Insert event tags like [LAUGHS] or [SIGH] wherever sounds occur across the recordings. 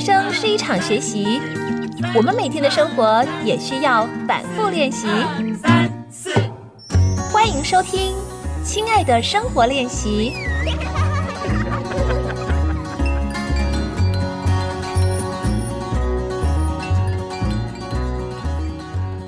生是一场学习，我们每天的生活也需要反复练习。三四，欢迎收听《亲爱的生活练习》。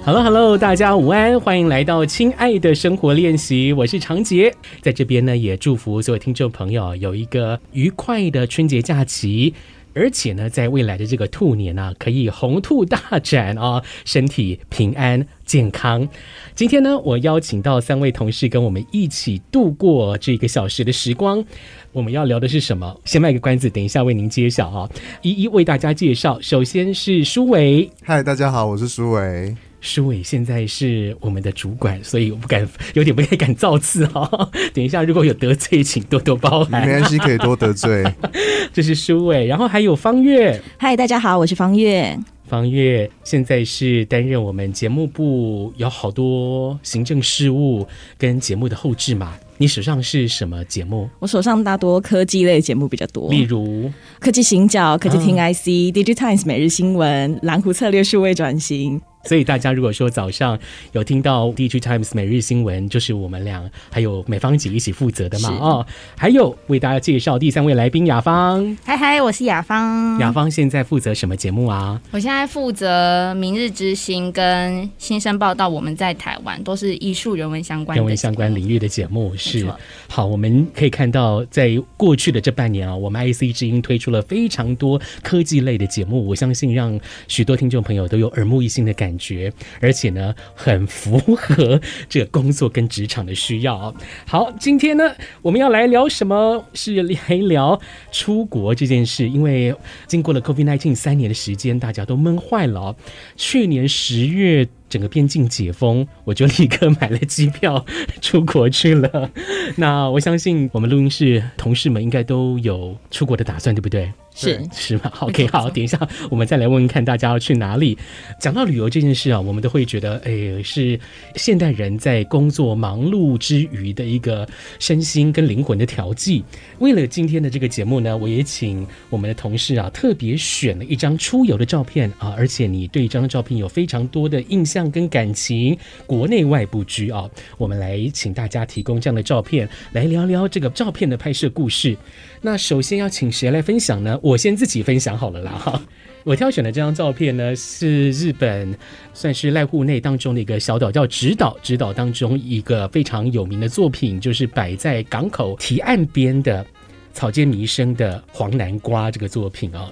Hello，Hello，大家午安，欢迎来到《亲爱的生活练习》，我是常杰，在这边呢，也祝福所有听众朋友有一个愉快的春节假期，而且呢，在未来的这个兔年呢、可以红兔大展啊，[LAUGHS] 身体平安健康。今天呢，我邀请到三位同事跟我们一起度过这个小时的时光。我们要聊的是什么？先卖个关子，等一下为您揭晓啊，一一为大家介绍。首先是舒伟，嗨，大家好，我是舒伟。书纬现在是我们的主管，所以我不敢，有点不太敢造次哈。[LAUGHS] 等一下如果有得罪，请多多包涵。没关系，可以多得罪。[LAUGHS] 这是舒伟，然后还有方月。嗨，大家好，我是方月。方月现在是担任我们节目部有好多行政事务跟节目的后置嘛。你手上是什么节目？我手上大多科技类节目比较多，例如科技行脚、科技听 IC、啊、DIGITIMES 每日新闻、蓝湖策略数位转型。所以大家如果说早上有听到 DIGITIMES 每日新闻，就是我们俩还有美芳姐一起负责的嘛。哦，还有为大家介绍第三位来宾雅芳。嗨嗨，我是雅芳。雅芳现在负责什么节目啊？我现在负责明日之星跟新生报道。我们在台湾都是艺术人文相关、人文相关领域的节目。是好，我们可以看到，在过去的这半年啊，我们 IC 之音推出了非常多科技类的节目。我相信让许多听众朋友都有耳目一新的感觉。感觉，而且呢，很符合这个工作跟职场的需要。好，今天呢，我们要来聊什么？是来聊出国这件事。因为经过了 COVID-19 三年的时间，大家都闷坏了。去年十月，整个边境解封，[LAUGHS] 我就立刻买了机票出国去了。[LAUGHS] 那我相信我们录音室同事们应该都有出国的打算，对不对？是是吗？OK，好，等一下我们再来问问看大家要去哪里。讲到旅游这件事啊，我们都会觉得，哎，是现代人在工作忙碌之余的一个身心跟灵魂的调剂。为了今天的这个节目呢，我也请我们的同事啊，特别选了一张出游的照片啊，而且你对一张照片有非常多的印象跟感情，国内外不拘啊。我们来请大家提供这样的照片，来聊聊这个照片的拍摄故事。那首先要请谁来分享呢？我先自己分享好了啦哈。[LAUGHS] 我挑选的这张照片呢，是日本算是濑户内当中的一个小岛，叫直岛。直岛当中一个非常有名的作品，就是摆在港口堤岸边的草间弥生的黄南瓜这个作品啊。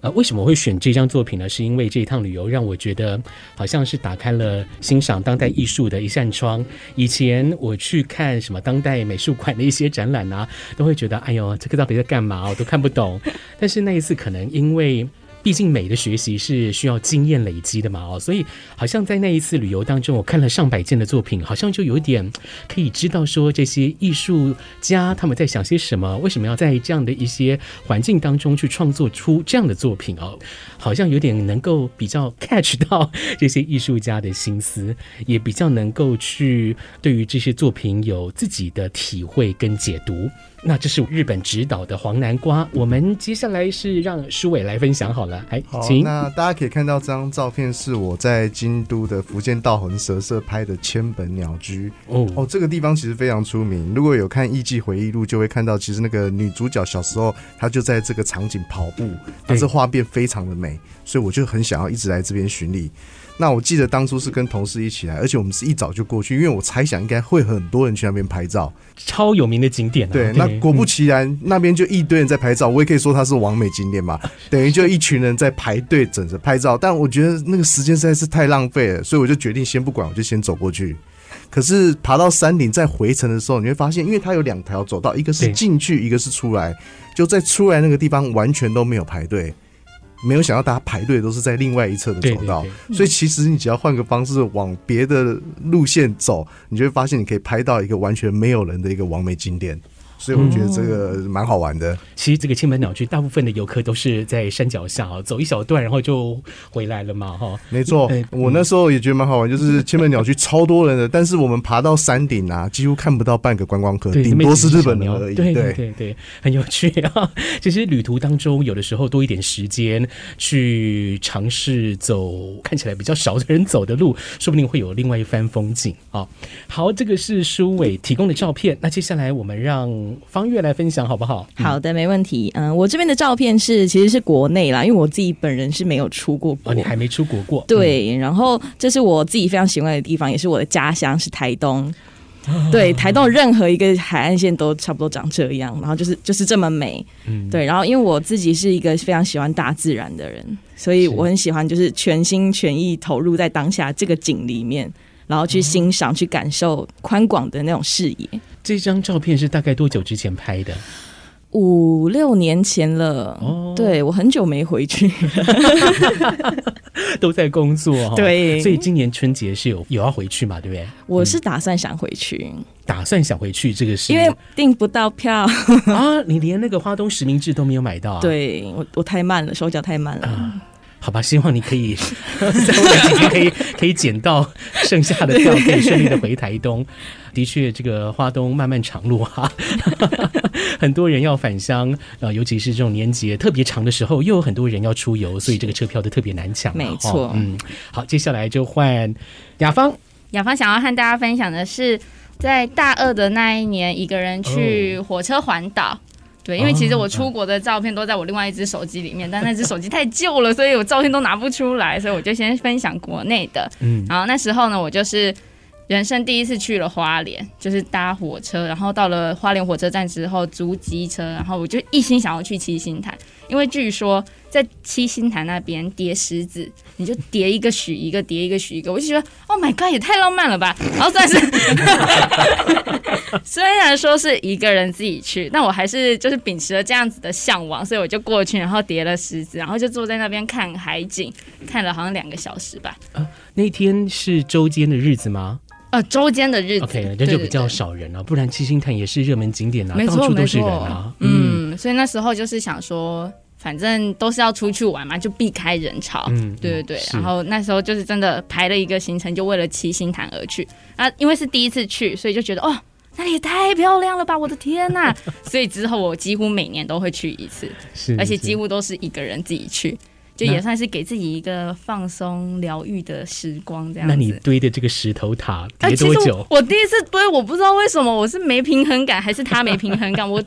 呃，为什么我会选这张作品呢？是因为这一趟旅游让我觉得好像是打开了欣赏当代艺术的一扇窗。以前我去看什么当代美术馆的一些展览啊，都会觉得哎呦，这个到底在干嘛？我都看不懂。[LAUGHS] 但是那一次可能因为。毕竟美的学习是需要经验累积的嘛，哦，所以好像在那一次旅游当中，我看了上百件的作品，好像就有点可以知道说这些艺术家他们在想些什么，为什么要在这样的一些环境当中去创作出这样的作品哦，好像有点能够比较 catch 到这些艺术家的心思，也比较能够去对于这些作品有自己的体会跟解读。那这是日本指导的黄南瓜，我们接下来是让舒伟来分享好，哎，好，请。那大家可以看到这张照片是我在京都的福建道横蛇社拍的千本鸟居。哦哦，这个地方其实非常出名，如果有看《艺伎回忆录》，就会看到其实那个女主角小时候她就在这个场景跑步，但是画面非常的美，所以我就很想要一直来这边巡礼。那我记得当初是跟同事一起来，而且我们是一早就过去，因为我猜想应该会很多人去那边拍照，超有名的景点啊。对，那果不其然，嗯，那边就一堆人在拍照，我也可以说它是完美景点嘛，[LAUGHS] 等于就一群人在排队等着拍照。但我觉得那个时间实在是太浪费了，所以我就决定先不管，我就先走过去。可是爬到山顶再回程的时候，你会发现，因为它有两条走道，一个是进去，一个是出来，就在出来那个地方完全都没有排队。没有想到大家排队都是在另外一侧的走道，所以其实你只要换个方式往别的路线走，你就会发现你可以拍到一个完全没有人的一个完美景点。所以我觉得这个蛮好玩的。其实这个千门鸟居，大部分的游客都是在山脚下啊，走一小段，然后就回来了嘛，哈。没错，我那时候也觉得蛮好玩，就是千门鸟居超多人的，但是我们爬到山顶啊，几乎看不到半个观光客，顶多是日本人而已。对对对对，很有趣啊。其实旅途当中，有的时候多一点时间去尝试走看起来比较少的人走的路，说不定会有另外一番风景啊。好，这个是舒伟提供的照片，那接下来我们让芳月来分享好不好？好的，没问题。嗯，我这边的照片是其实是国内啦，因为我自己本人是没有出过国，哦，你还没出国过。对，然后这是我自己非常喜欢的地方，也是我的家乡，是台东。对，台东任何一个海岸线都差不多长这样，然后就是就是这么美。嗯，对，然后因为我自己是一个非常喜欢大自然的人，所以我很喜欢就是全心全意投入在当下这个景里面，然后去欣赏、去感受宽广的那种视野。这张照片是大概多久之前拍的？五六年前了，哦，对，我很久没回去，[LAUGHS] 都在工作，[LAUGHS] 对，所以今年春节是有有要回去嘛，对不对？我是打算想回去，嗯、打算想回去，这个是因为订不到票。啊，你连那个花东实名制都没有买到，啊，对我我太慢了，手脚太慢了。嗯好吧，希望你可以 [LAUGHS] 在未来几天可以可以捡到剩下的票，可以顺利的回台东。的确，这个花东漫漫长路哈，[LAUGHS] 很多人要返乡，呃，尤其是这种年节特别长的时候，又有很多人要出游，所以这个车票都特别难抢。没错，嗯，好，接下来就换雅芳。雅芳想要和大家分享的是，在大二的那一年，一个人去火车环岛。哦对，因为其实我出国的照片都在我另外一只手机里面，但那只手机太旧了，所以我照片都拿不出来，所以我就先分享国内的。嗯，然后那时候呢，我就是人生第一次去了花莲，就是搭火车，然后到了花莲火车站之后租机车，然后我就一心想要去七星潭，因为据说。在七星潭那边叠石子，你就叠一个许一个，叠一个许一个，我就觉得，Oh my God，也太浪漫了吧！然后算是，[LAUGHS] 虽然说是一个人自己去，但我还是就是秉持了这样子的向往，所以我就过去，然后叠了石子，然后就坐在那边看海景，看了好像两个小时吧。啊，那天是周间的日子吗？呃，周间的日子，OK，那就比较少人了，啊，不然七星潭也是热门景点啊，到处都是人啊。嗯，嗯，所以那时候就是想说。反正都是要出去玩嘛，就避开人潮。嗯，对对对。然后那时候就是真的排了一个行程，就为了七星潭而去。啊，因为是第一次去，所以就觉得哦，那里也太漂亮了吧！我的天呐！[LAUGHS] 所以之后我几乎每年都会去一次，是，而且几乎都是一个人自己去，就也算是给自己一个放松疗愈的时光。这样。那你堆的这个石头塔叠多久？我第一次堆，我不知道为什么，我是没平衡感，还是他没平衡感？我。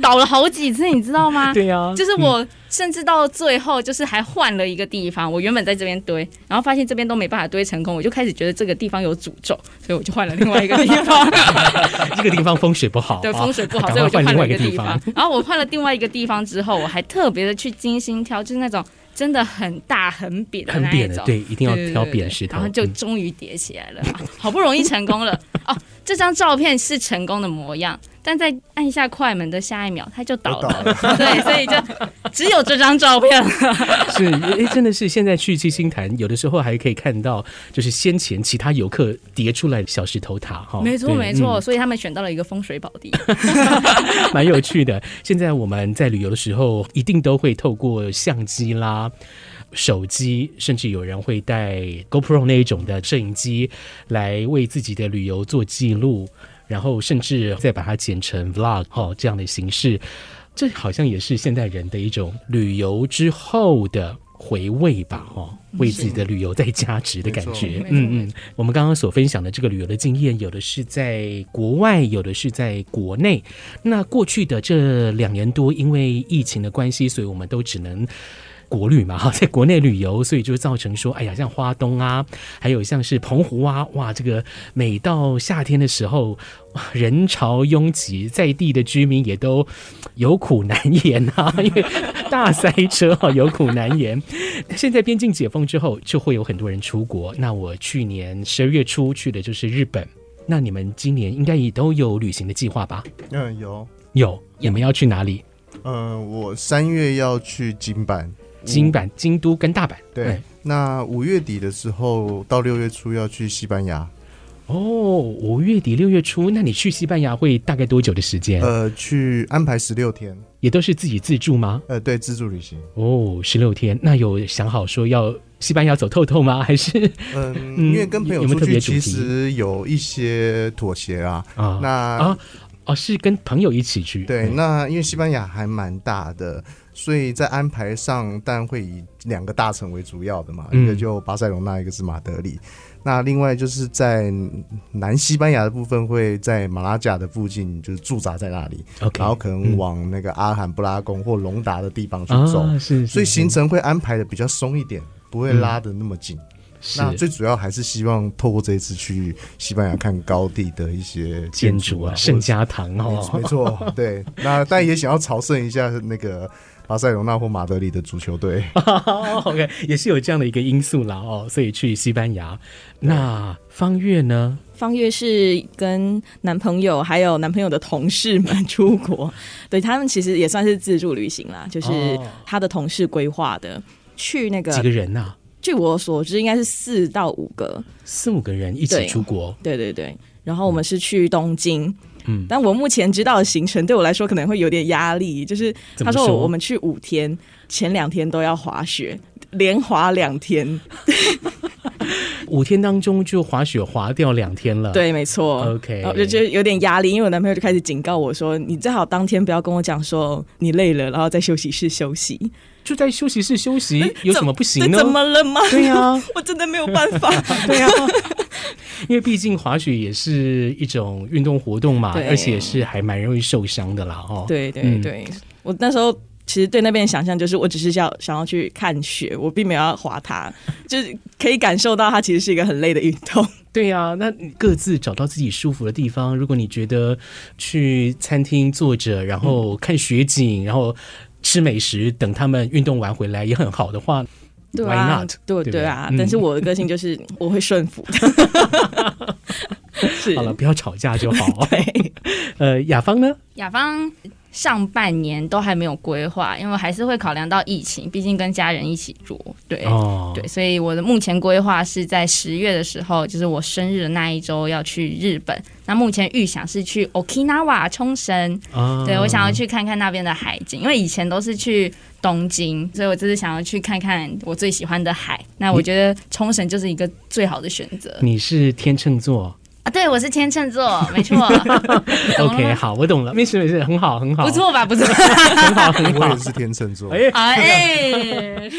倒了好几次，你知道吗？[LAUGHS] 对呀、啊，就是我甚至到最后，就是还换了一个地方。嗯、我原本在这边堆，然后发现这边都没办法堆成功，我就开始觉得这个地方有诅咒，所以我就换了另外一个地方。[LAUGHS] 这个地方风水不好，[LAUGHS] 对，风水不好，所以我就换了一个地方。然后我换了另外一个地方之后，我还特别的去精心挑，就是那种真的很大很扁的那种，对，一定要挑扁石头，然后就终于叠起来了，好不容易成功了哦。这张照片是成功的模样，但在按下快门的下一秒，它就倒了。倒了 [LAUGHS] 对，所以就只有这张照片了。[LAUGHS] 是，哎，真的是现在去七星潭，有的时候还可以看到，就是先前其他游客叠出来的小石头塔哈。没错，没错，所以他们选到了一个风水宝地，[LAUGHS] 蛮有趣的。现在我们在旅游的时候，一定都会透过相机啦。手机，甚至有人会带 GoPro 那一种的摄影机来为自己的旅游做记录，然后甚至再把它剪成 Vlog 哦，这样的形式，这好像也是现代人的一种旅游之后的回味吧，哦，为自己的旅游再加值的感觉。嗯嗯，我们刚刚所分享的这个旅游的经验，有的是在国外，有的是在国内。那过去的这两年多，因为疫情的关系，所以我们都只能。国旅嘛，哈，在国内旅游，所以就造成说，哎呀，像花东啊，还有像是澎湖啊，哇，这个每到夏天的时候，人潮拥挤，在地的居民也都有苦难言啊，因为大塞车哈，有苦难言。现在边境解封之后，就会有很多人出国。那我去年十二月初去的就是日本，那你们今年应该也都有旅行的计划吧？嗯，有有，你们要去哪里？嗯，我三月要去金板。金板、京都跟大阪，对。那五月底的时候到六月初要去西班牙，哦，五月底六月初，那你去西班牙会大概多久的时间？呃，去安排十六天，也都是自己自助吗？呃，对，自助旅行。哦，十六天，那有想好说要西班牙走透透吗？[LAUGHS] 还是嗯，因为跟朋友出去，其实有一些妥协啊。啊，那啊，哦，是跟朋友一起去。对，那因为西班牙还蛮大的。所以在安排上，当然会以两个大城为主要的嘛，嗯、一个就巴塞隆那，一个是马德里。那另外就是在南西班牙的部分，会在马拉加的附近，就是驻扎在那里。Okay, 然后可能往那个阿罕布拉宫或隆达的地方去走。啊、是，是，是。所以行程会安排的比较松一点，不会拉的那么紧。嗯、那最主要还是希望透过这一次去西班牙看高地的一些建筑啊，圣家堂哦，没错，对。那但也想要朝圣一下那个。巴塞罗那或马德里的足球队，[LAUGHS] OK，也是有这样的一个因素啦哦，所以去西班牙。那方月呢？方月是跟男朋友还有男朋友的同事们出国，[LAUGHS] 对他们其实也算是自助旅行啦，就是他的同事规划的，去那个几个人呐、啊？据我所知，应该是四到五个，四五个人一起出国。对，对对对，然后我们是去东京。嗯，但我目前知道的行程对我来说可能会有点压力，就是他说我们去五天，前两天都要滑雪，连滑两天，[LAUGHS] 五天当中就滑雪滑掉两天了。对，没错。OK，我就觉得有点压力，因为我男朋友就开始警告我说：“你最好当天不要跟我讲说你累了，然后在休息室休息，就在休息室休息，[LAUGHS] 有什么不行呢？怎么了吗？对呀、啊，[LAUGHS] 我真的没有办法。对呀、啊。” [LAUGHS] 因为毕竟滑雪也是一种运动活动嘛，而且是还蛮容易受伤的啦，哦。对对对，嗯、我那时候其实对那边的想象就是，我只是要想要去看雪，我并没有要滑它，就是可以感受到它其实是一个很累的运动。[LAUGHS] 对呀、啊，那各自找到自己舒服的地方。如果你觉得去餐厅坐着，然后看雪景，然后吃美食，等他们运动完回来也很好的话。对啊，对对啊，但是我的个性就是我会顺服的。[LAUGHS] 是好了，不要吵架就好。[LAUGHS] 对，呃，雅芳呢？雅芳上半年都还没有规划，因为还是会考量到疫情，毕竟跟家人一起住。对，哦、对，所以我的目前规划是在十月的时候，就是我生日的那一周要去日本。那目前预想是去 Okinawa 冲绳。哦、对，我想要去看看那边的海景，因为以前都是去东京，所以我这次想要去看看我最喜欢的海。那我觉得冲绳就是一个最好的选择。你是天秤座。对，我是天秤座，[LAUGHS] 没错。OK，好，我懂了，没事没事，很好很好，不错吧？不错，[LAUGHS] 很好很好。我也是天秤座。哎哎。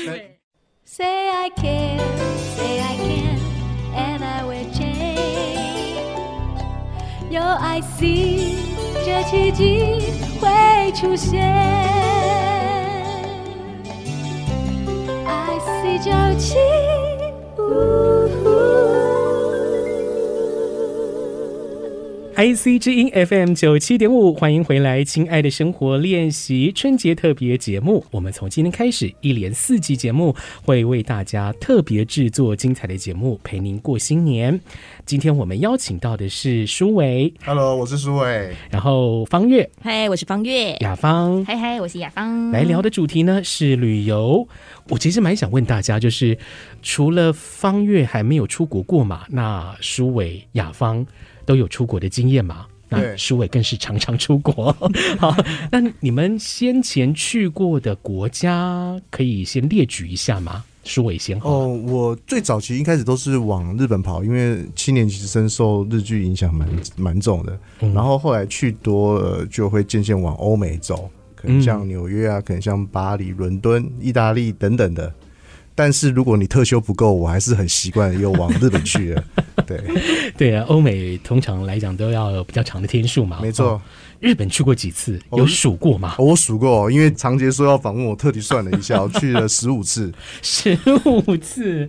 IC 之音 FM 九七点五，欢迎回来，亲爱的生活练习春节特别节目。我们从今天开始，一连四集节目会为大家特别制作精彩的节目，陪您过新年。今天我们邀请到的是舒伟，Hello，我是舒伟。然后方月，嗨，我是方月。雅芳，嗨嗨，我是雅芳。来聊的主题呢是旅游。我其实蛮想问大家，就是除了方月还没有出国过嘛，那舒伟、雅芳。都有出国的经验嘛？那舒伟更是常常出国。[LAUGHS] 好，那你们先前去过的国家可以先列举一下吗？舒伟先。哦，我最早期一开始都是往日本跑，因为七年级生受日剧影响蛮蛮重的。然后后来去多了，就会渐渐往欧美走，可能像纽约啊，可能像巴黎、伦敦、意大利等等的。但是如果你特休不够，我还是很习惯又往日本去了。[LAUGHS] 对对啊，欧美通常来讲都要有比较长的天数嘛。没错。哦，日本去过几次？有数过吗？哦，我数过，因为长杰说要访问我，特地算了一下，我去了十五次。[LAUGHS] 十五次。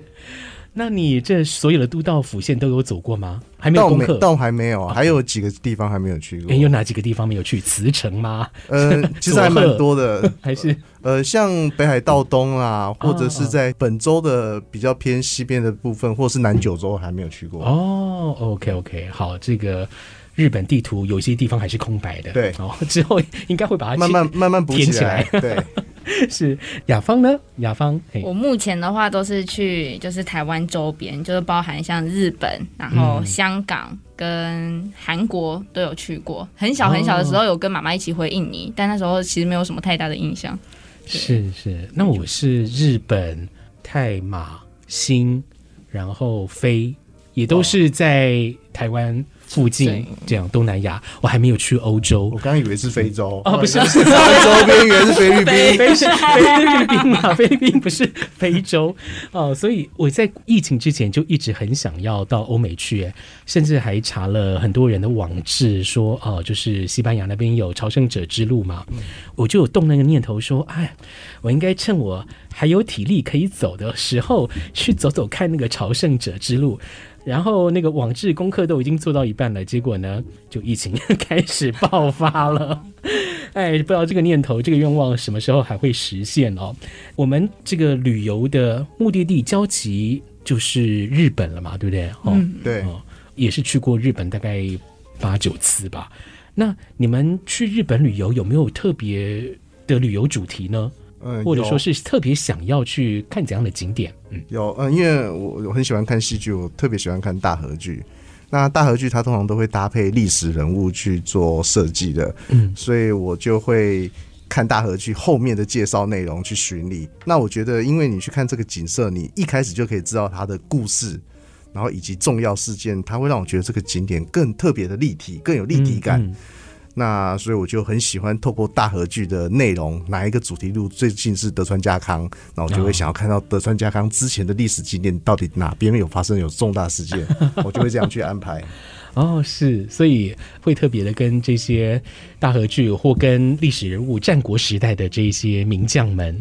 那你这所有的都道府县都有走过吗？还没有功课，倒还没有啊，还有几个地方还没有去过。欸、有哪几个地方没有去？茨城吗？呃，[LAUGHS] 其实还蛮多的，[LAUGHS] 还是呃，像北海道东啊，或者是在本州的比较偏西边的部分，或是南九州还没有去过。哦，OK OK，好，这个日本地图有些地方还是空白的，对，哦，之后应该会把它慢慢慢慢补起来，对。[LAUGHS] [LAUGHS] 是雅芳呢？雅芳，我目前的话都是去就是台湾周边，就是包含像日本，然后香港跟韩国都有去过。很小很小的时候有跟妈妈一起回印尼，但那时候其实没有什么太大的印象。是是，那我是日本、泰马、新，然后飞，也都是在台湾。附近这样东南亚，我还没有去欧洲。我刚刚以为是非洲哦，不是，不是非洲边缘是菲律宾，[LAUGHS] 菲律宾嘛？[LAUGHS] 菲律宾不是非洲哦，所以我在疫情之前就一直很想要到欧美去，甚至还查了很多人的网志，说哦，就是西班牙那边有朝圣者之路嘛，我就有动那个念头说，哎，我应该趁我还有体力可以走的时候去走走看那个朝圣者之路。然后那个网志功课都已经做到一半了，结果呢，就疫情 [LAUGHS] 开始爆发了。[LAUGHS] 哎，不知道这个念头、这个愿望什么时候还会实现哦。我们这个旅游的目的地交集就是日本了嘛，对不对？哦，嗯、对，哦，也是去过日本大概八九次吧。那你们去日本旅游有没有特别的旅游主题呢？嗯，或者说是特别想要去看怎样的景点？嗯，有，嗯，因为我我很喜欢看戏剧，我特别喜欢看大河剧。那大河剧它通常都会搭配历史人物去做设计的，嗯，所以我就会看大河剧后面的介绍内容去巡礼。那我觉得，因为你去看这个景色，你一开始就可以知道它的故事，然后以及重要事件，它会让我觉得这个景点更特别的立体，更有立体感。嗯嗯那所以我就很喜欢透过大河剧的内容，哪一个主题路最近是德川家康，那我就会想要看到德川家康之前的历史景点到底哪边有发生有重大事件，[LAUGHS] 我就会这样去安排。哦，是，所以会特别的跟这些大河剧或跟历史人物战国时代的这些名将们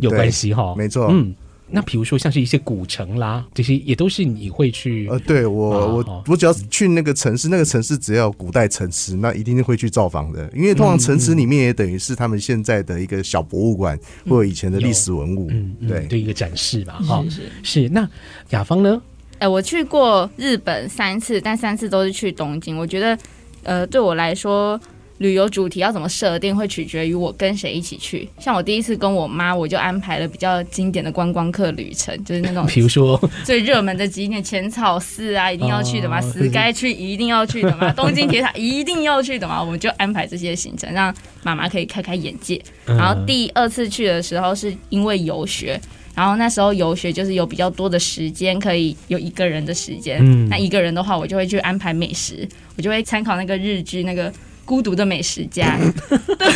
有关系哈、欸，没错，嗯。那比如说像是一些古城啦，这些也都是你会去。呃，对我我我只要去那个城市，那个城市只要古代城池，那一定会去造访的，因为通常城池里面也等于是他们现在的一个小博物馆，或者以前的历史文物，嗯，对，对一个展示吧。哈，是是。那雅芳呢？哎、欸，我去过日本三次，但三次都是去东京。我觉得，呃，对我来说。旅游主题要怎么设定，会取决于我跟谁一起去。像我第一次跟我妈，我就安排了比较经典的观光客旅程，就是那种，[LAUGHS] 比如说最热门的景点浅草寺啊，一定要去的嘛；死该去一定要去的嘛；[LAUGHS] 东京铁塔一定要去的嘛。我们就安排这些行程，让妈妈可以开开眼界。然后第二次去的时候，是因为游学，然后那时候游学就是有比较多的时间，可以有一个人的时间。那一个人的话，我就会去安排美食，我就会参考那个日剧那个。孤独的美食家，对，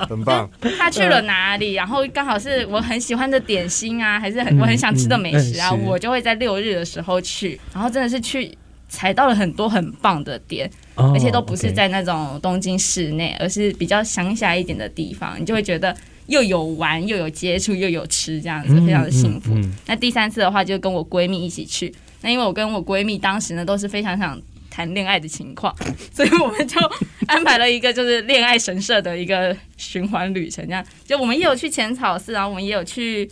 [LAUGHS] 很棒。他去了哪里？然后刚好是我很喜欢的点心啊，还是很我很想吃的美食啊，我就会在六日的时候去。然后真的是去踩到了很多很棒的点，而且都不是在那种东京市内，而是比较乡下一点的地方。你就会觉得又有玩又有接触又有吃，这样子非常的幸福。那第三次的话，就跟我闺蜜一起去。那因为我跟我闺蜜当时呢，都是非常想。谈恋爱的情况，[LAUGHS] 所以我们就安排了一个就是恋爱神社的一个循环旅程，这样。就我们也有去浅草寺，然后我们也有去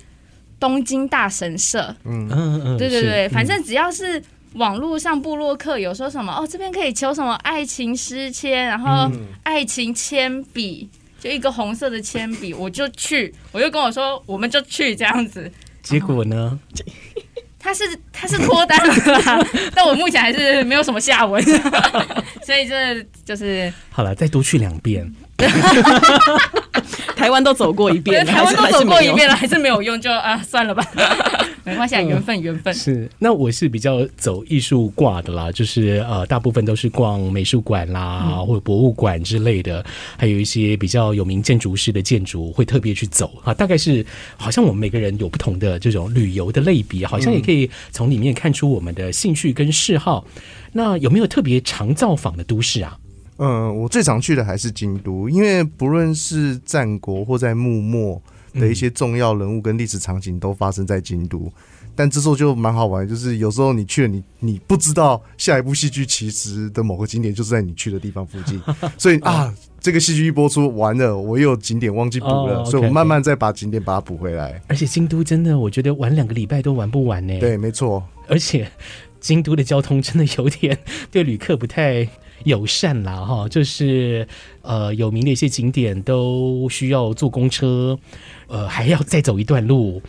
东京大神社，嗯。嗯嗯，对对对，反正只要是网络上部落客有说什么哦，这边可以求什么爱情诗签，然后爱情铅笔，就一个红色的铅笔，我就去，我就跟我说，我们就去这样子，结果呢？他是他是脱单了啦，但我目前还是没有什么下文，[LAUGHS] 所以这就是好了，再多去两遍。[LAUGHS] 台湾都走过一遍，台湾都走过一遍了，还是没有用，就啊算了吧，没关系，缘分缘分。是，那我是比较走艺术挂的啦，就是呃，大部分都是逛美术馆啦，嗯、或者博物馆之类的，还有一些比较有名建筑师的建筑会特别去走啊。大概是好像我们每个人有不同的这种旅游的类别，好像也可以从里面看出我们的兴趣跟嗜好。那有没有特别常造访的都市啊？嗯，我最常去的还是京都，因为不论是战国或在幕末的一些重要人物跟历史场景都发生在京都。但这时候就蛮好玩，就是有时候你去了，你你不知道下一部戏剧其实的某个景点就是在你去的地方附近，[LAUGHS] 所以啊，这个戏剧一播出完了，我又有景点忘记补了，所以我慢慢再把景点把它补回来。而且京都真的，我觉得玩两个礼拜都玩不完呢。对，没错。而且京都的交通真的有点对旅客不太。友善啦，哈，就是呃有名的一些景点都需要坐公车，呃还要再走一段路。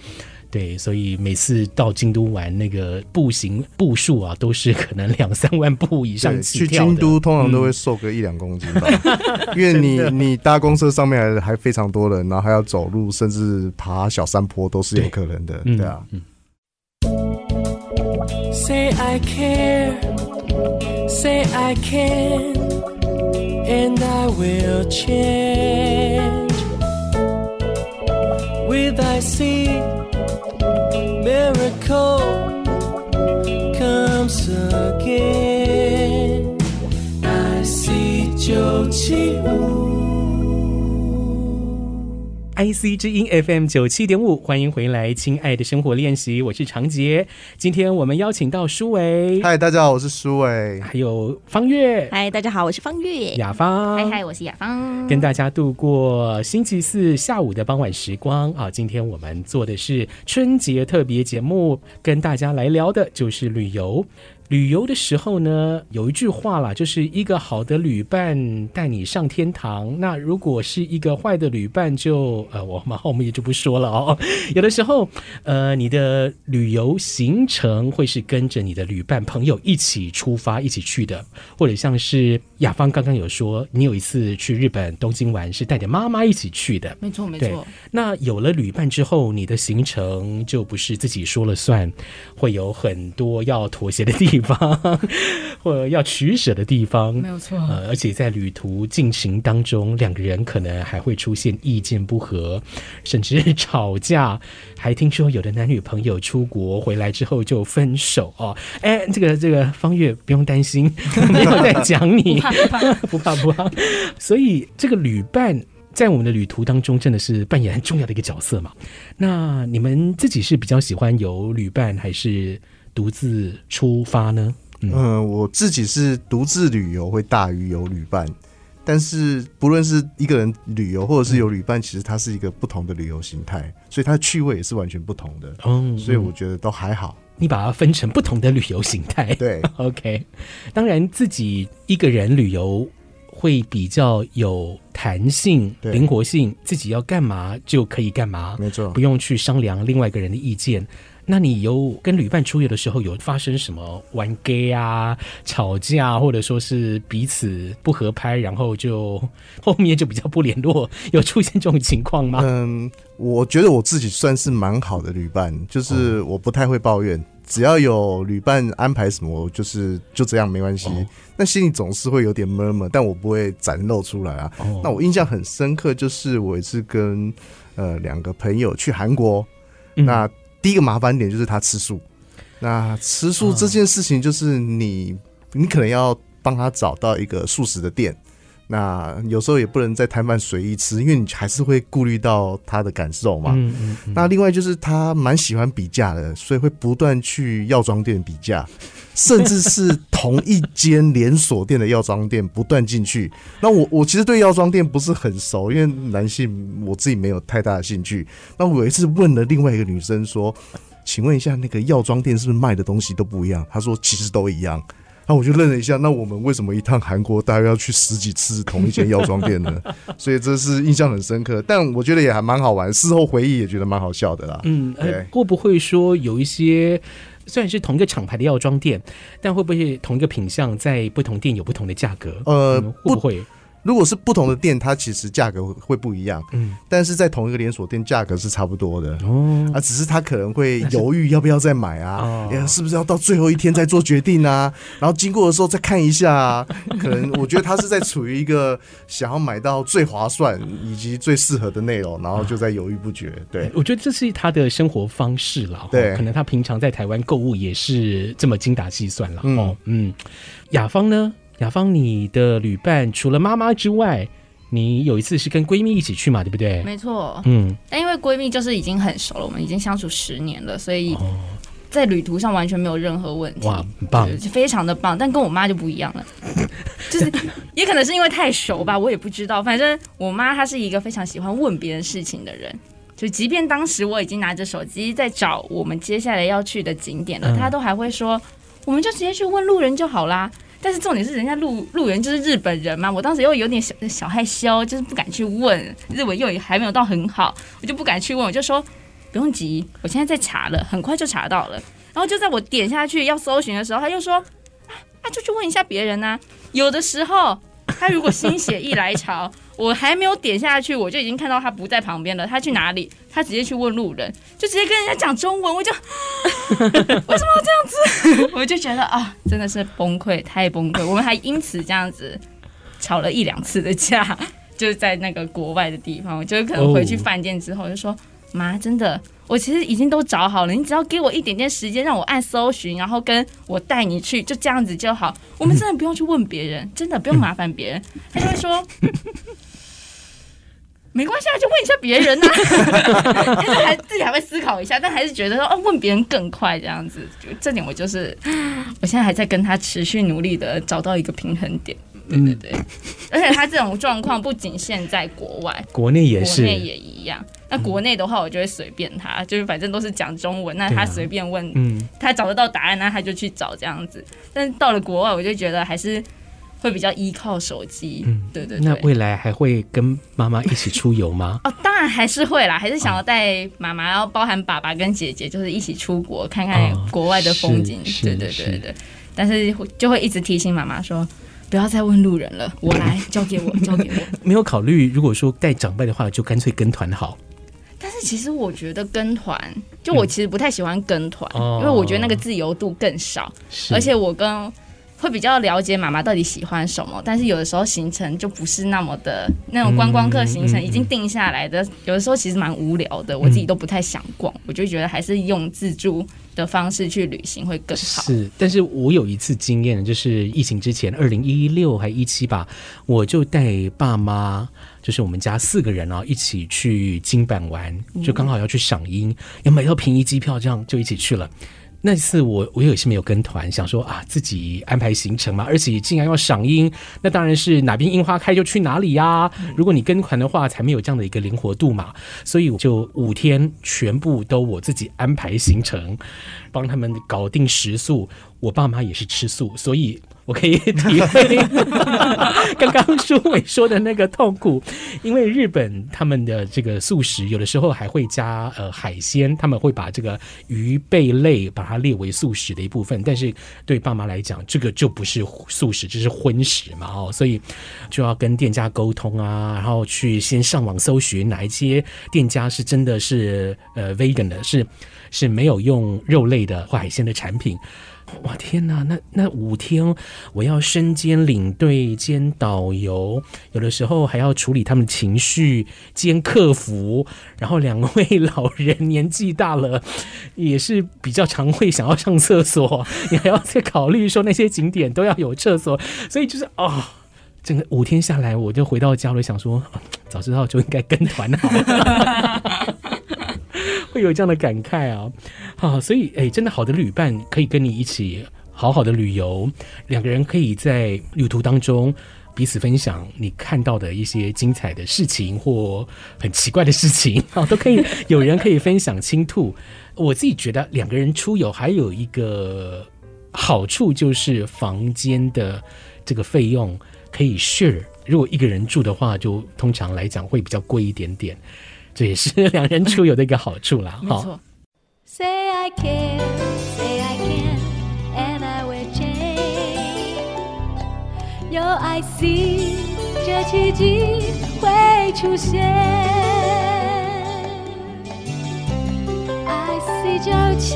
对，所以每次到京都玩，那个步行步数啊，都是可能两三万步以上起跳。去京都通常都会瘦个一两公斤吧，嗯、[LAUGHS] 因为你你搭公车上面还还非常多人，然后还要走路，甚至爬小山坡都是有可能的，对，对啊。嗯 Say I care, say I can, and I will change. With I see. Miracle comes again. I see 975 IC 之音 FM 九七点五，欢迎回来，亲爱的生活练习，我是常杰。今天我们邀请到舒伟，嗨，大家好，我是舒伟，还有方月，嗨，大家好，我是方月，雅芳，嗨嗨，我是雅芳，跟大家度过星期四下午的傍晚时光啊。今天我们做的是春节特别节目，跟大家来聊的就是旅游。旅游的时候呢，有一句话啦，就是一个好的旅伴带你上天堂。那如果是一个坏的旅伴就，呃，我们后面也就不说了哦。[LAUGHS] 有的时候，呃，你的旅游行程会是跟着你的旅伴朋友一起出发，一起去的，或者像是雅芳刚刚有说，你有一次去日本东京玩，是带着妈妈一起去的。没错，没错。那有了旅伴之后，你的行程就不是自己说了算，会有很多要妥协的地方。[LAUGHS] 或者要取舍的地方，没有错。呃，而且在旅途进行当中，两个人可能还会出现意见不合，甚至吵架。还听说有的男女朋友出国回来之后就分手哦。哎，这个这个方月不用担心，[LAUGHS] 没有在讲你，不怕不怕 [LAUGHS] 不怕。所以这个旅伴在我们的旅途当中真的是扮演很重要的一个角色嘛。那你们自己是比较喜欢有旅伴还是？独自出发呢？嗯，呃、我自己是独自旅游会大于有旅伴，但是不论是一个人旅游或者是有旅伴，嗯、其实它是一个不同的旅游形态，所以它的趣味也是完全不同的。嗯，所以我觉得都还好。你把它分成不同的旅游形态，对，[LAUGHS] OK。当然，自己一个人旅游会比较有弹性、灵活性，自己要干嘛就可以干嘛，没错，不用去商量另外一个人的意见。那你有跟旅伴出游的时候有发生什么玩 gay 啊、吵架，或者说是彼此不合拍，然后就后面就比较不联络，有出现这种情况吗？[LAUGHS] 嗯，我觉得我自己算是蛮好的旅伴，就是我不太会抱怨，只要有旅伴安排什么，就是就这样没关系。那心里总是会有点闷闷，但我不会展露出来啊。那我印象很深刻，就是我一次跟呃两个朋友去韩国，那。第一个麻烦点就是他吃素，那吃素这件事情就是你，你可能要帮他找到一个素食的店，那有时候也不能在摊贩随意吃，因为你还是会顾虑到他的感受嘛。嗯嗯嗯。那另外就是他蛮喜欢比价的，所以会不断去药妆店比价。甚至是同一间连锁店的药妆店不断进去，[LAUGHS] 那我我其实对药妆店不是很熟，因为男性我自己没有太大的兴趣。那我有一次问了另外一个女生说：“请问一下，那个药妆店是不是卖的东西都不一样？”她说：“其实都一样。”那我就愣了一下，那我们为什么一趟韩国大约要去十几次同一间药妆店呢？[LAUGHS] 所以这是印象很深刻，但我觉得也还蛮好玩，事后回忆也觉得蛮好笑的啦。嗯，对，会不会说有一些？虽然是同一个厂牌的药妆店，但会不会同一个品相在不同店有不同的价格？呃，会不会？如果是不同的店，它其实价格会不一样。嗯，但是在同一个连锁店，价格是差不多的。哦，啊，只是他可能会犹豫要不要再买啊，是，是不是要到最后一天再做决定啊？[LAUGHS] 然后经过的时候再看一下啊。可能我觉得他是在处于一个想要买到最划算以及最适合的内容，然后就在犹豫不决。对，我觉得这是他的生活方式了。对，可能他平常在台湾购物也是这么精打细算了。哦，嗯，雅芳呢？雅芳，你的旅伴除了妈妈之外，你有一次是跟闺蜜一起去嘛？对不对？没错，嗯，但因为闺蜜就是已经很熟了，我们已经相处十年了，所以在旅途上完全没有任何问题。哇，很棒，就非常的棒。但跟我妈就不一样了，[LAUGHS] 就是也可能是因为太熟吧，我也不知道。反正我妈她是一个非常喜欢问别人事情的人，就即便当时我已经拿着手机在找我们接下来要去的景点了，她都还会说，我们就直接去问路人就好啦。但是重点是人家路路人就是日本人嘛，我当时又有点小小害羞，就是不敢去问，日文又还没有到很好，我就不敢去问，我就说不用急，我现在在查了，很快就查到了。然后就在我点下去要搜寻的时候，他又说啊，就去问一下别人啊。[LAUGHS] 有的时候他如果心血一来潮。我还没有点下去，我就已经看到他不在旁边了。他去哪里？他直接去问路人，就直接跟人家讲中文。我就 [LAUGHS] 为什么要这样子？[LAUGHS] 我就觉得啊，真的是崩溃，太崩溃。我们还因此这样子吵了一两次的架，[LAUGHS] 就是在那个国外的地方。我就可能回去饭店之后就说：“妈，真的。”我其实已经都找好了，你只要给我一点点时间，让我按搜寻，然后跟我带你去，就这样子就好。我们真的不用去问别人，真的不用麻烦别人。他就会说，没关系啊，就问一下别人啊。[LAUGHS] 他就还自己还会思考一下，但还是觉得说，哦，问别人更快这样子。就这点，我就是我现在还在跟他持续努力的找到一个平衡点。对对对，而且他这种状况不仅限在国外，国内也是，国内也一样。那国内的话，我就会随便他，就是反正都是讲中文，那他随便问，嗯，他找得到答案，那他就去找这样子。但是到了国外，我就觉得还是会比较依靠手机。嗯，对对对。那未来还会跟妈妈一起出游吗？[LAUGHS] 哦，当然还是会啦，还是想要带妈妈，然后包含爸爸跟姐姐，就是一起出国看看国外的风景。对对对对。但是就会一直提醒妈妈说，不要再问路人了，我来，交给我，[LAUGHS] 交给我。没有考虑，如果说带长辈的话，就干脆跟团好。但是其实我觉得跟团，就我其实不太喜欢跟团，嗯、因为我觉得那个自由度更少，而且我跟会比较了解妈妈到底喜欢什么。但是有的时候行程就不是那么的那种观光客行程，已经定下来的，嗯嗯、有的时候其实蛮无聊的，我自己都不太想逛。嗯、我就觉得还是用自助的方式去旅行会更好。是，但是我有一次经验，就是疫情之前，二零一六还一七吧，我就带爸妈。就是我们家四个人啊，一起去金板玩，就刚好要去赏樱，要买到便宜机票，这样就一起去了。那次我我也是没有跟团，想说啊自己安排行程嘛，而且竟然要赏樱，那当然是哪边樱花开就去哪里呀。如果你跟团的话，才没有这样的一个灵活度嘛。所以我就五天全部都我自己安排行程，帮他们搞定食宿。我爸妈也是吃素，所以。我可以体会 [LAUGHS] 刚刚舒伟说的那个痛苦，因为日本他们的这个素食有的时候还会加呃海鲜，他们会把这个鱼贝类把它列为素食的一部分，但是对爸妈来讲，这个就不是素食，这是荤食嘛哦，所以就要跟店家沟通啊，然后去先上网搜寻哪一些店家是真的是呃 vegan 的，是是没有用肉类的或海鲜的产品。哇天哪，那那五天我要身兼领队兼导游，有的时候还要处理他们情绪兼客服，然后两位老人年纪大了，也是比较常会想要上厕所，你还要再考虑说那些景点都要有厕所，所以就是哦，整个五天下来，我就回到家了，想说早知道就应该跟团好了。[LAUGHS] 会有这样的感慨啊，好，所以哎，真的好的旅伴可以跟你一起好好的旅游，两个人可以在旅途当中彼此分享你看到的一些精彩的事情或很奇怪的事情 [LAUGHS] 啊，都可以有人可以分享倾吐。我自己觉得两个人出游还有一个好处就是房间的这个费用可以 share，如果一个人住的话，就通常来讲会比较贵一点点。这也是两人出游的一个好处啦，哈。没错。Say I can, say I can, and I will change. 有 I see，这奇迹会出现。I see 九七。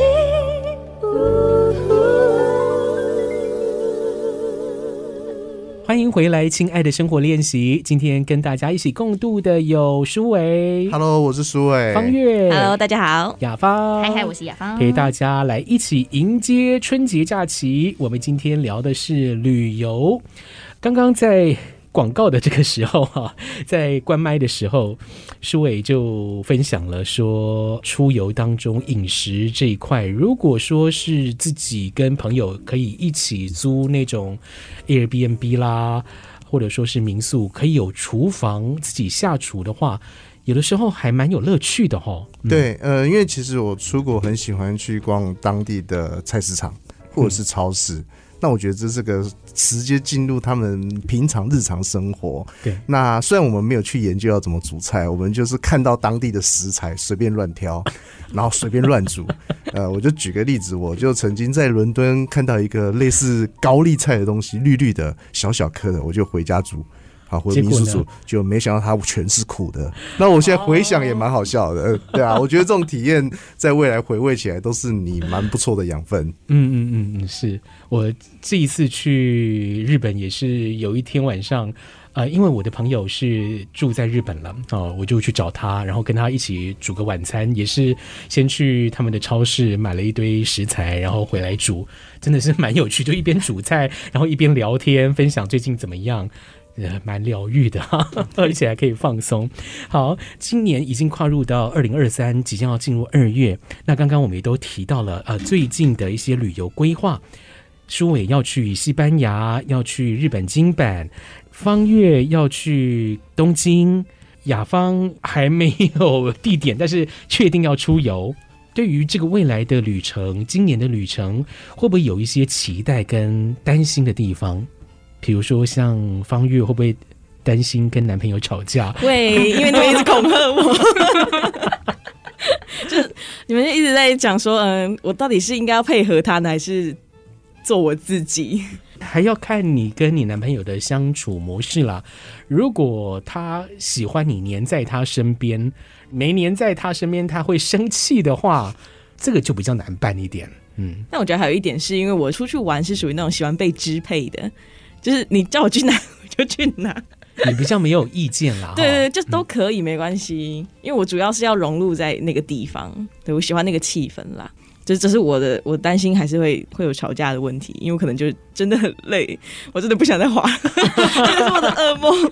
欢迎回来，亲爱的生活练习。今天跟大家一起共度的有舒伟，Hello，我是舒伟，方月，Hello，大家好，雅芳，嗨嗨，我是雅芳，陪大家来一起迎接春节假期。我们今天聊的是旅游，刚刚在。广告的这个时候哈，在关麦的时候，舒伟就分享了说，出游当中饮食这一块，如果说是自己跟朋友可以一起租那种 Airbnb 啦，或者说是民宿，可以有厨房自己下厨的话，有的时候还蛮有乐趣的哈。嗯、对，呃，因为其实我出国很喜欢去逛当地的菜市场或者是超市。那我觉得这是个直接进入他们平常日常生活。对，那虽然我们没有去研究要怎么煮菜，我们就是看到当地的食材随便乱挑，[LAUGHS] 然后随便乱煮。呃，我就举个例子，我就曾经在伦敦看到一个类似高丽菜的东西，绿绿的，小小颗的，我就回家煮。啊，或者秘书煮，就没想到它全是苦的。那我现在回想也蛮好笑的，对啊，我觉得这种体验在未来回味起来都是你蛮不错的养分。嗯嗯嗯嗯，是我这一次去日本也是有一天晚上，呃，因为我的朋友是住在日本了哦，我就去找他，然后跟他一起煮个晚餐，也是先去他们的超市买了一堆食材，然后回来煮，真的是蛮有趣，就一边煮菜，然后一边聊天，分享最近怎么样。呃，蛮疗愈的哈，[LAUGHS] 而且还可以放松。好，今年已经跨入到二零二三，即将要进入二月。那刚刚我们也都提到了，呃，最近的一些旅游规划。舒伟要去西班牙，要去日本京阪，方月要去东京，雅芳还没有地点，但是确定要出游。对于这个未来的旅程，今年的旅程，会不会有一些期待跟担心的地方？比如说，像方月会不会担心跟男朋友吵架？会，因为你们一直恐吓我，[LAUGHS] 就是你们就一直在讲说，嗯，我到底是应该要配合他呢，还是做我自己？还要看你跟你男朋友的相处模式啦。如果他喜欢你黏在他身边，没黏在他身边他会生气的话，这个就比较难办一点。嗯，但我觉得还有一点是因为我出去玩是属于那种喜欢被支配的。就是你叫我去哪我就去哪，你比较没有意见啦。[LAUGHS] 对，对对，就都可以，没关系。因为我主要是要融入在那个地方，对，我喜欢那个气氛啦。这这是我的，我担心还是会会有吵架的问题，因为我可能就真的很累，我真的不想再滑，[LAUGHS] 这是我的噩梦。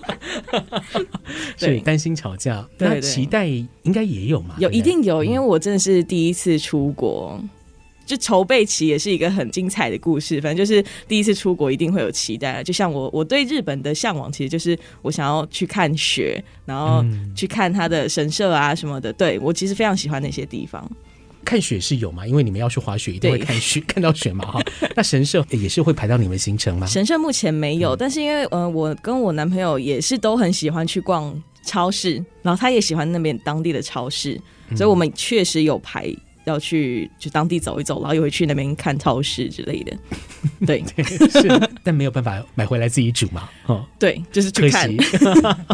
[LAUGHS] 所以担心吵架，对对对，那期待应该也有嘛？有，一定有，因为我真的是第一次出国。就筹备期也是一个很精彩的故事，反正就是第一次出国一定会有期待。就像我，我对日本的向往，其实就是我想要去看雪，然后去看它的神社啊什么的。对，我其实非常喜欢那些地方。看雪是有嘛？因为你们要去滑雪，一定会看雪，[LAUGHS] 看到雪嘛哈。那神社也是会排到你们行程吗？神社目前没有，嗯、但是因为呃，我跟我男朋友也是都很喜欢去逛超市，然后他也喜欢那边当地的超市，所以我们确实有排。要去就当地走一走，然后又会去那边看超市之类的。对，[LAUGHS] 对是，但没有办法买回来自己煮嘛。哦，对，就是去看，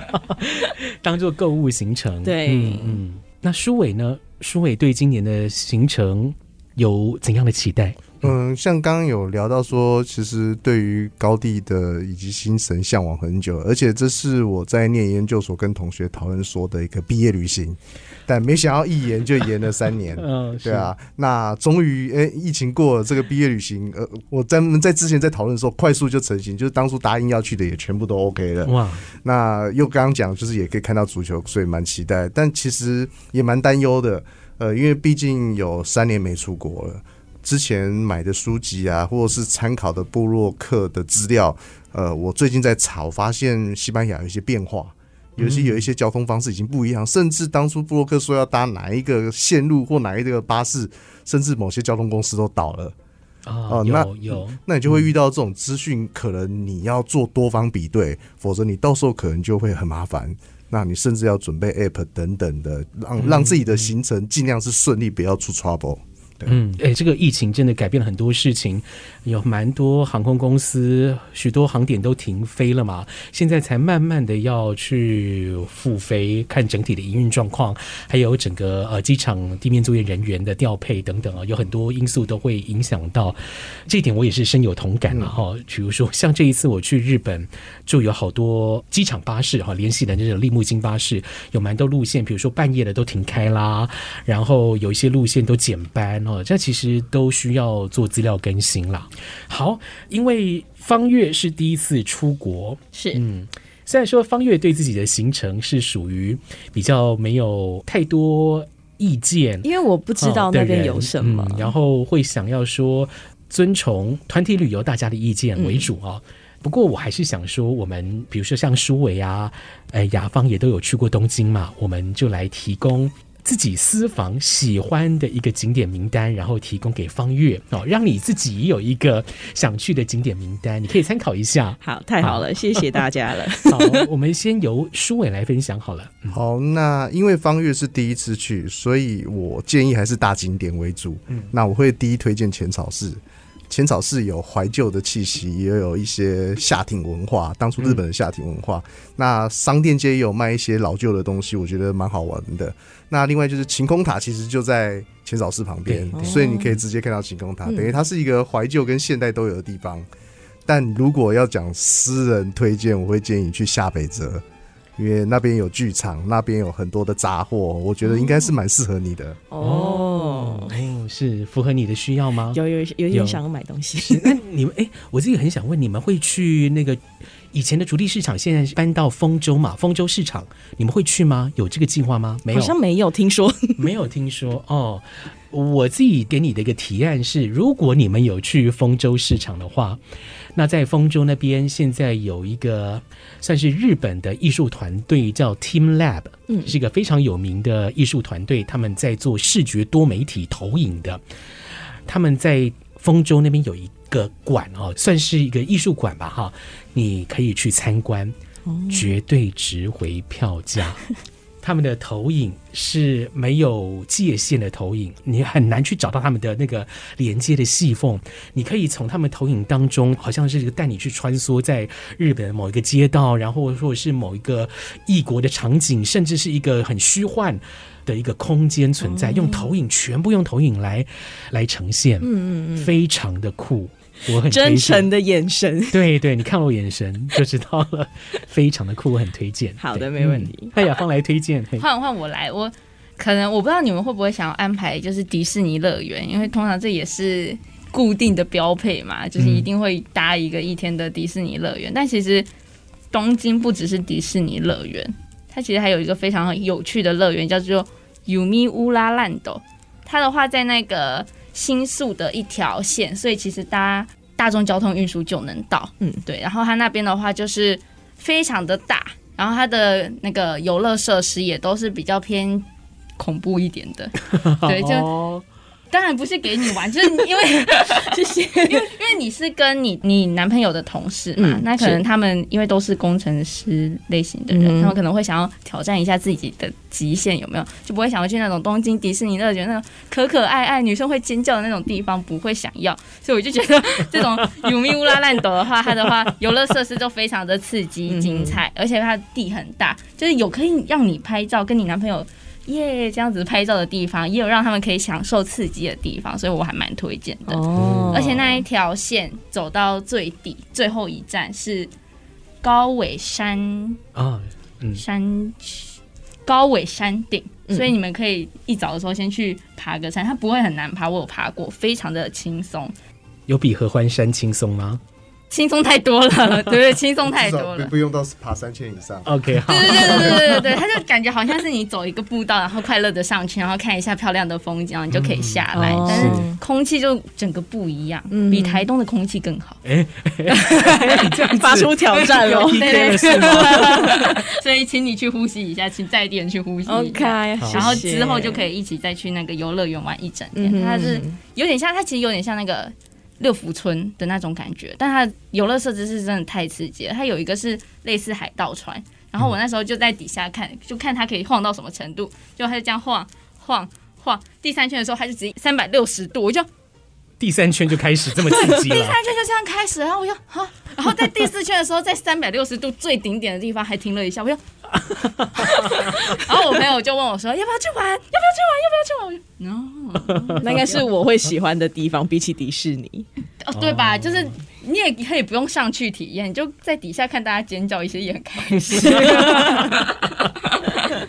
[LAUGHS] 当做购物行程。对，嗯嗯。那舒伟呢？舒伟对今年的行程有怎样的期待？嗯，像刚刚有聊到说，其实对于高地的以及心神向往很久，而且这是我在念研究所跟同学讨论说的一个毕业旅行，但没想到一延就延了三年。[LAUGHS] 嗯，对啊，那终于哎，疫情过了，这个毕业旅行，呃，我在在之前在讨论的时候，快速就成型，就是当初答应要去的也全部都 OK 了。哇，那又刚刚讲，就是也可以看到足球，所以蛮期待，但其实也蛮担忧的，呃，因为毕竟有三年没出国了。之前买的书籍啊，或者是参考的布洛克的资料，呃，我最近在查，我发现西班牙有一些变化，尤其有一些交通方式已经不一样，甚至当初布洛克说要搭哪一个线路或哪一个巴士，甚至某些交通公司都倒了哦。那有，那你就会遇到这种资讯，可能你要做多方比对，否则你到时候可能就会很麻烦。那你甚至要准备 App 等等的，让让自己的行程尽量是顺利，不要出 trouble。嗯，哎，这个疫情真的改变了很多事情，有蛮多航空公司，许多航点都停飞了嘛，现在才慢慢的要去复飞，看整体的营运状况，还有整个呃机场地面作业人员的调配等等啊，有很多因素都会影响到，这一点我也是深有同感了哈。比如说像这一次我去日本，就有好多机场巴士哈，联系的这种利木金巴士，有蛮多路线，比如说半夜的都停开啦，然后有一些路线都减班。哦，这其实都需要做资料更新啦。好，因为方月是第一次出国，是嗯，虽然说方月对自己的行程是属于比较没有太多意见，因为我不知道那边有什么，然后会想要说遵从团体旅游大家的意见为主啊，哦。嗯，不过我还是想说，我们比如说像舒伟啊，哎，雅芳也都有去过东京嘛，我们就来提供。自己私房喜欢的一个景点名单，然后提供给方月哦，让你自己有一个想去的景点名单，你可以参考一下。好，太好了，好谢谢大家了。[LAUGHS] 好，我们先由书伟来分享好了。[LAUGHS] 嗯、好，那因为方月是第一次去，所以我建议还是大景点为主。嗯，那我会第一推荐浅草寺。浅草寺有怀旧的气息，也有一些下町文化，当初日本的下町文化。嗯、那商店街也有卖一些老旧的东西，我觉得蛮好玩的。那另外就是晴空塔，其实就在浅草寺旁边，所以你可以直接看到晴空塔，嗯、等于它是一个怀旧跟现代都有的地方。但如果要讲私人推荐，我会建议你去下北泽。因为那边有剧场，那边有很多的杂货，我觉得应该是蛮适合你的哦。哎，是符合你的需要吗？有有有点想要买东西。那你们哎，我自己很想问，你们会去那个以前的竹地市场，现在搬到丰州嘛？丰州市场，你们会去吗？有这个计划吗？没有，好像没有听说，没有听说哦。我自己给你的一个提案是，如果你们有去丰州市场的话。那在丰州那边，现在有一个算是日本的艺术团队，叫 Team Lab，嗯，是一个非常有名的艺术团队，他们在做视觉多媒体投影的。他们在丰州那边有一个馆哦，算是一个艺术馆吧，哈，你可以去参观，绝对值回票价。他们的投影是没有界限的投影，你很难去找到他们的那个连接的细缝。你可以从他们投影当中，好像是带你去穿梭在日本某一个街道，然后或者是某一个异国的场景，甚至是一个很虚幻的一个空间存在，用投影全部用投影来来呈现，嗯嗯嗯，非常的酷。我很真诚的眼神，对对，你看我眼神就知道了，非常的酷，我很推荐。好的，没问题。哎呀，芳来推荐，换换我来，我可能我不知道你们会不会想要安排，就是迪士尼乐园，因为通常这也是固定的标配嘛，就是一定会搭一个一天的迪士尼乐园。嗯、但其实东京不只是迪士尼乐园，它其实还有一个非常有趣的乐园，叫做 Yumi Ura Land。它的话在那个。新宿的一条线，所以其实搭大众交通运输就能到。嗯，对。然后它那边的话就是非常的大，然后它的那个游乐设施也都是比较偏恐怖一点的。[LAUGHS] 对，就。当然不是给你玩，[LAUGHS] 就是因为 [LAUGHS] 谢谢，因为因为你是跟你你男朋友的同事嘛，嗯、那可能他们因为都是工程师类型的人，嗯、他们可能会想要挑战一下自己的极限，有没有？就不会想要去那种东京迪士尼乐园那种可可爱爱女生会尖叫的那种地方，不会想要。所以我就觉得这种 Yumi Ura Land 的话，它的话游乐设施就非常的刺激精彩，嗯、而且它地很大，就是有可以让你拍照，跟你男朋友。耶，yeah, 这样子拍照的地方也有让他们可以享受刺激的地方，所以我还蛮推荐的。哦，而且那一条线走到最底，最后一站是高尾山啊，嗯、山高尾山顶，所以你们可以一早的时候先去爬个山，它不会很难爬，我有爬过，非常的轻松。有比合欢山轻松吗？轻松太多了，对 [LAUGHS] 对，轻松太多了，不用到爬三千以上。OK，好。对对对对对对对，他就感觉好像是你走一个步道，然后快乐的上去，然后看一下漂亮的风景，然后你就可以下来。嗯、但是空气就整个不一样，嗯、比台东的空气更好。哎，发出挑战了，对对对。所以请你去呼吸一下，请在地人去呼吸一下。OK，然后之后就可以一起再去那个游乐园玩一整天。它是有点像，它其实有点像那个。六福村的那种感觉，但它游乐设施是真的太刺激了。它有一个是类似海盗船，然后我那时候就在底下看，就看它可以晃到什么程度，就它就这样晃晃晃，第三圈的时候它就直接三百六十度，我就第三圈就开始这么刺激了。第三圈就这样开始，然后我就哈，然后在第四圈的时候，在三百六十度最顶点的地方还停了一下，我就。[LAUGHS] 然后我朋友就问我说：“要不要去玩？要不要去玩？要不要去玩？”我就 no，那应该是我会喜欢的地方，比起迪士尼，哦，对吧？就是你也可以不用上去体验，你就在底下看大家尖叫，一些也很开心。[LAUGHS]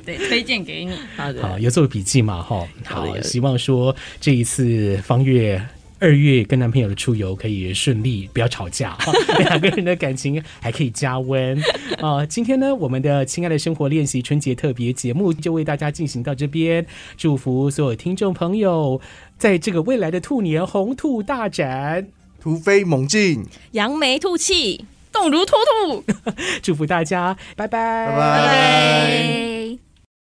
对，推荐给你。好的，好，有做笔记嘛？哈，好，希望说这一次芳乐。二月跟男朋友的出游可以顺利，不要吵架，[LAUGHS] 两个人的感情还可以加温啊！今天呢，我们的亲爱的生活练习春节特别节目就为大家进行到这边，祝福所有听众朋友在这个未来的兔年鸿兔大展，突飞猛进，扬眉吐气，动如脱兔，祝福大家，拜拜，拜拜。